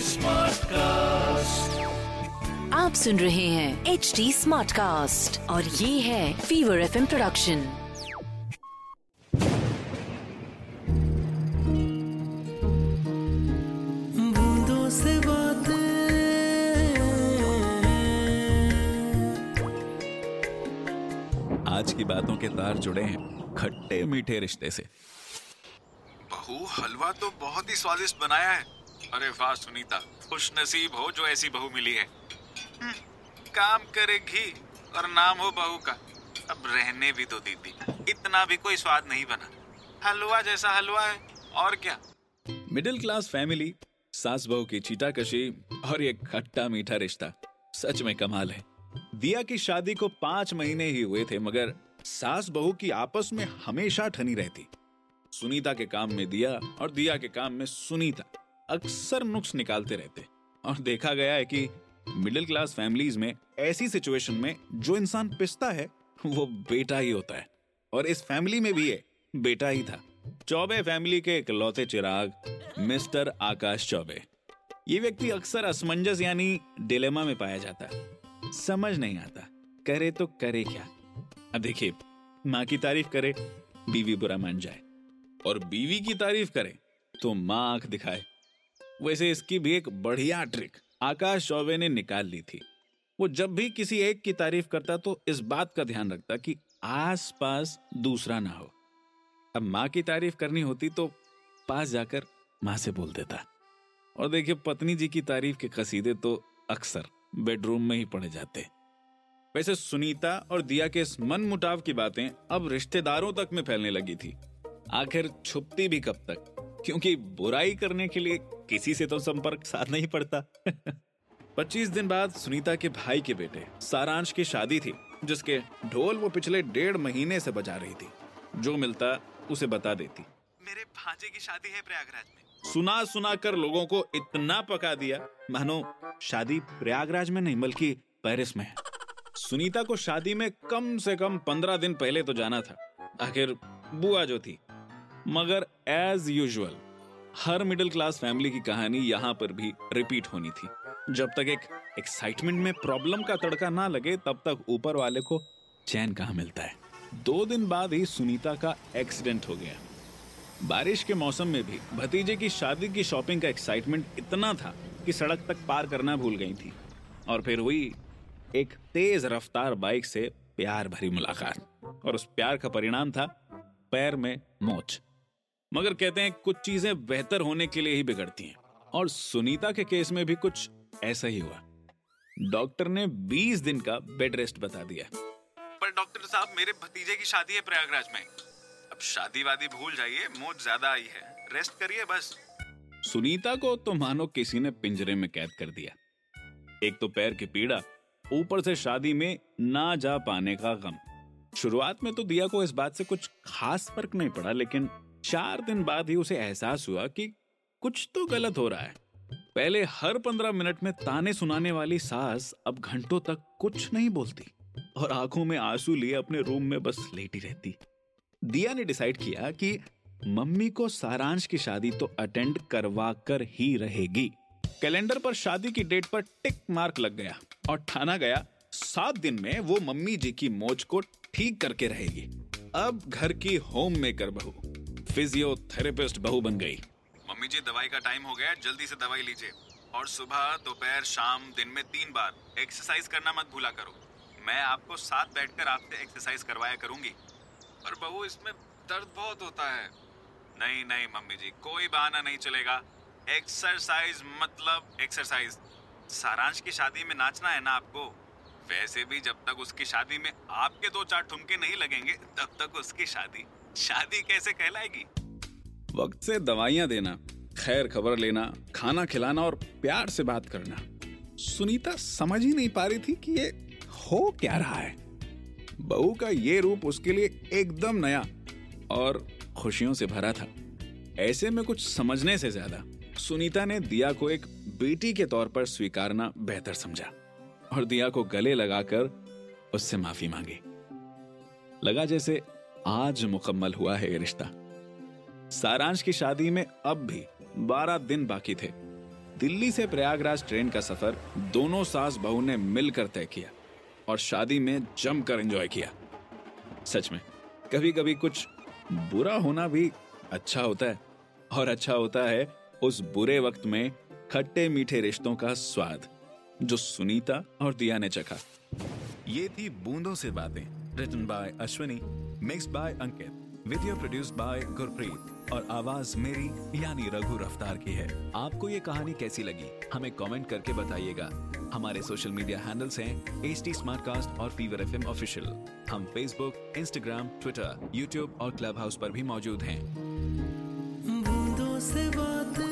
Smart cast आप सुन रहे हैं एच डी स्मार्ट कास्ट और ये है फीवर एफ़ प्रोडक्शन बूंदों से बातें आज की बातों के तार जुड़े हैं खट्टे मीठे रिश्ते से। बहू हलवा तो बहुत ही स्वादिष्ट बनाया है। अरे वाह सुनीता खुश नसीब हो जो ऐसी बहू मिली है। हम्म, काम करे घी और नाम हो बहू का। अब रहने भी तो दीदी इतना भी कोई स्वाद नहीं बना। हलवा जैसा हलवा है और क्या? मिडिल क्लास फैमिली सास बहू की चीटाकशी और ये खट्टा मीठा रिश्ता सच में कमाल है। दिया की शादी को पाँच महीने ही हुए थे मगर सास बहू की आपस में हमेशा ठनी रहती। सुनीता के काम में दिया और दिया के काम में सुनीता अक्सर नुक्स निकालते रहते और देखा गया है कि मिडिल क्लास फैमिलीज़ में ऐसी सिचुएशन में जो इंसान पिसता है, वो बेटा ही होता है। और इस फैमिली में भी ये बेटा ही था। चौबे फैमिली के इकलौते चिराग, मिस्टर आकाश चौबे। ये व्यक्ति अक्सर असमंजस यानी डिलेमा में पाया जाता है। समझ नहीं आता, करे तो करे क्या? अब देखिए, माँ की तारीफ़ करे, बीवी बुरा मान जाए। और बीवी की तारीफ़ करे तो माँ आँख दिखाए। वैसे इसकी भी एक बढ़िया ट्रिक आकाश चौबे ने निकाल ली थी। वो जब भी किसी एक की तारीफ़ करता तो इस बात का ध्यान रखता कि आस पास दूसरा ना हो। अब माँ की तारीफ़ करनी होती तो पास जाकर माँ से बोल देता। और देखिए, पत्नी जी की तारीफ़ के कसीदे तो अक्सर बेडरूम में ही पड़े जाते। वैसे सुनीता और दिया के इस मन मुटाव की बातें अब रिश्तेदारों तक में फैलने लगी थी। आखिर छुपती भी कब तक? क्योंकि बुराई करने के लिए किसी से तो संपर्क साधना ही पड़ता। पच्चीस दिन बाद सुनीता के भाई के बेटे सारांश की शादी थी जिसके ढोल वो पिछले डेढ़ महीने से बजा रही थी। जो मिलता उसे बता देती। मेरे भांजे की शादी है प्रयागराज में। सुना सुना कर लोगों को इतना पका दिया मानो शादी प्रयागराज में नहीं बल्कि पेरिस में है। सुनीता को शादी में कम से कम पंद्रह दिन पहले तो जाना था। आखिर बुआ जो थी मगर एज यूजुअल हर मिडिल क्लास फैमिली की कहानी यहाँ पर भी रिपीट होनी थी। जब तक एक एक्साइटमेंट में प्रॉब्लम का तड़का ना लगे, तब तक ऊपर वाले को चैन कहाँ मिलता है? दो दिन बाद ही सुनीता का एक्सीडेंट हो गया। बारिश के मौसम में भी भतीजे की शादी की शॉपिंग का एक्साइटमेंट इतना था कि सड़क तक पार करना भूल गई थी। और फिर हुई एक तेज रफ्तार बाइक से प्यार भरी मुलाकात। और उस प्यार का परिणाम था पैर में मोच। मगर कहते हैं कुछ चीज़ें बेहतर होने के लिए ही बिगड़ती हैं। और सुनीता के केस में भी कुछ ऐसा ही हुआ। डॉक्टर ने 20 दिन का बेड रेस्ट बता दिया। पर डॉक्टर साहब मेरे भतीजे की शादी है प्रयागराज में। अब शादी वादी भूल जाइए मोच ज़्यादा आई है। रेस्ट करिए बस। सुनीता को तो मानो किसी ने पिंजरे में कैद कर दिया। एक तो पैर की पीड़ा ऊपर से शादी में ना जा पाने का गम। शुरुआत में तो दिया को इस बात से कुछ खास फ़र्क नहीं पड़ा लेकिन चार दिन बाद ही उसे एहसास हुआ कि कुछ तो गलत हो रहा है। पहले हर पंद्रह मिनट में ताने सुनाने वाली सास अब घंटों तक कुछ नहीं बोलती और आँखों में आँसू लिए अपने रूम में बस लेटी रहती। दिया ने डिसाइड किया कि मम्मी को सारांश की शादी तो अटेंड करवा कर ही रहेगी। कैलेंडर पर शादी की डेट पर टिक मार्क लग गया और ठाना गया, सात दिन में वो मम्मी जी की मोच को ठीक करके रहेगी। अब घर की होम मेकर बहू। फिजियोथेरेपिस्ट बहू बन गई मम्मी जी, दवाई का टाइम हो गया जल्दी से दवाई लीजिए। और सुबह, दोपहर, शाम, दिन में तीन बार एक्सरसाइज करना मत भूला करो। मैं आपको साथ बैठकर आपसे एक्सरसाइज करवाया करूँगी। और बहू, इसमें दर्द बहुत होता है। नहीं नहीं मम्मी जी, कोई बहाना नहीं चलेगा। एक्सरसाइज मतलब एक्सरसाइज सारांश की शादी में नाचना है ना आपको? वैसे भी जब तक उसकी शादी में आपके दो चार ठुमके नहीं लगेंगे, तब तक उसकी शादी शादी कैसे कहलाएगी? वक्त से दवाइयाँ देना, खैर खबर लेना, खाना खिलाना और प्यार से बात करना। सुनीता समझ ही नहीं पा रही थी कि ये हो क्या रहा है। बहू का ये रूप उसके लिए एकदम नया और खुशियों से भरा था। ऐसे में कुछ समझने से ज़्यादा सुनीता ने दिया को एक बेटी के तौर पर स्वीकारना बेहतर समझा और दिया को गले लगाकर उससे माफ़ी मांगी। लगा जैसे आज मुकम्मल हुआ है ये रिश्ता। सारांश की शादी में अब भी 12 दिन बाकी थे। दिल्ली से प्रयागराज ट्रेन का सफ़र दोनों सास बहू ने मिलकर तय किया और शादी में जमकर एंजॉय किया। सच में कभी कभी कुछ बुरा होना भी अच्छा होता है और अच्छा होता है उस बुरे वक्त में खट्टे मीठे रिश्तों का स्वाद, जो सुनीता और दिया ने चखा। ये थी बूंदों से बातें written by Ashwini. Mixed by Ankit video produced by Gurpreet और आवाज़ मेरी, यानी रघु रफ्तार की है। आपको ये कहानी कैसी लगी? हमें कमेंट करके बताइएगा। हमारे सोशल मीडिया हैंडल्स हैं एच टी और फीवर एफ़ ऑफिशियल हम फेसबुक इंस्टाग्राम ट्विटर यूट्यूब और क्लब हाउस पर भी मौजूद हैं। बूंदों से बातें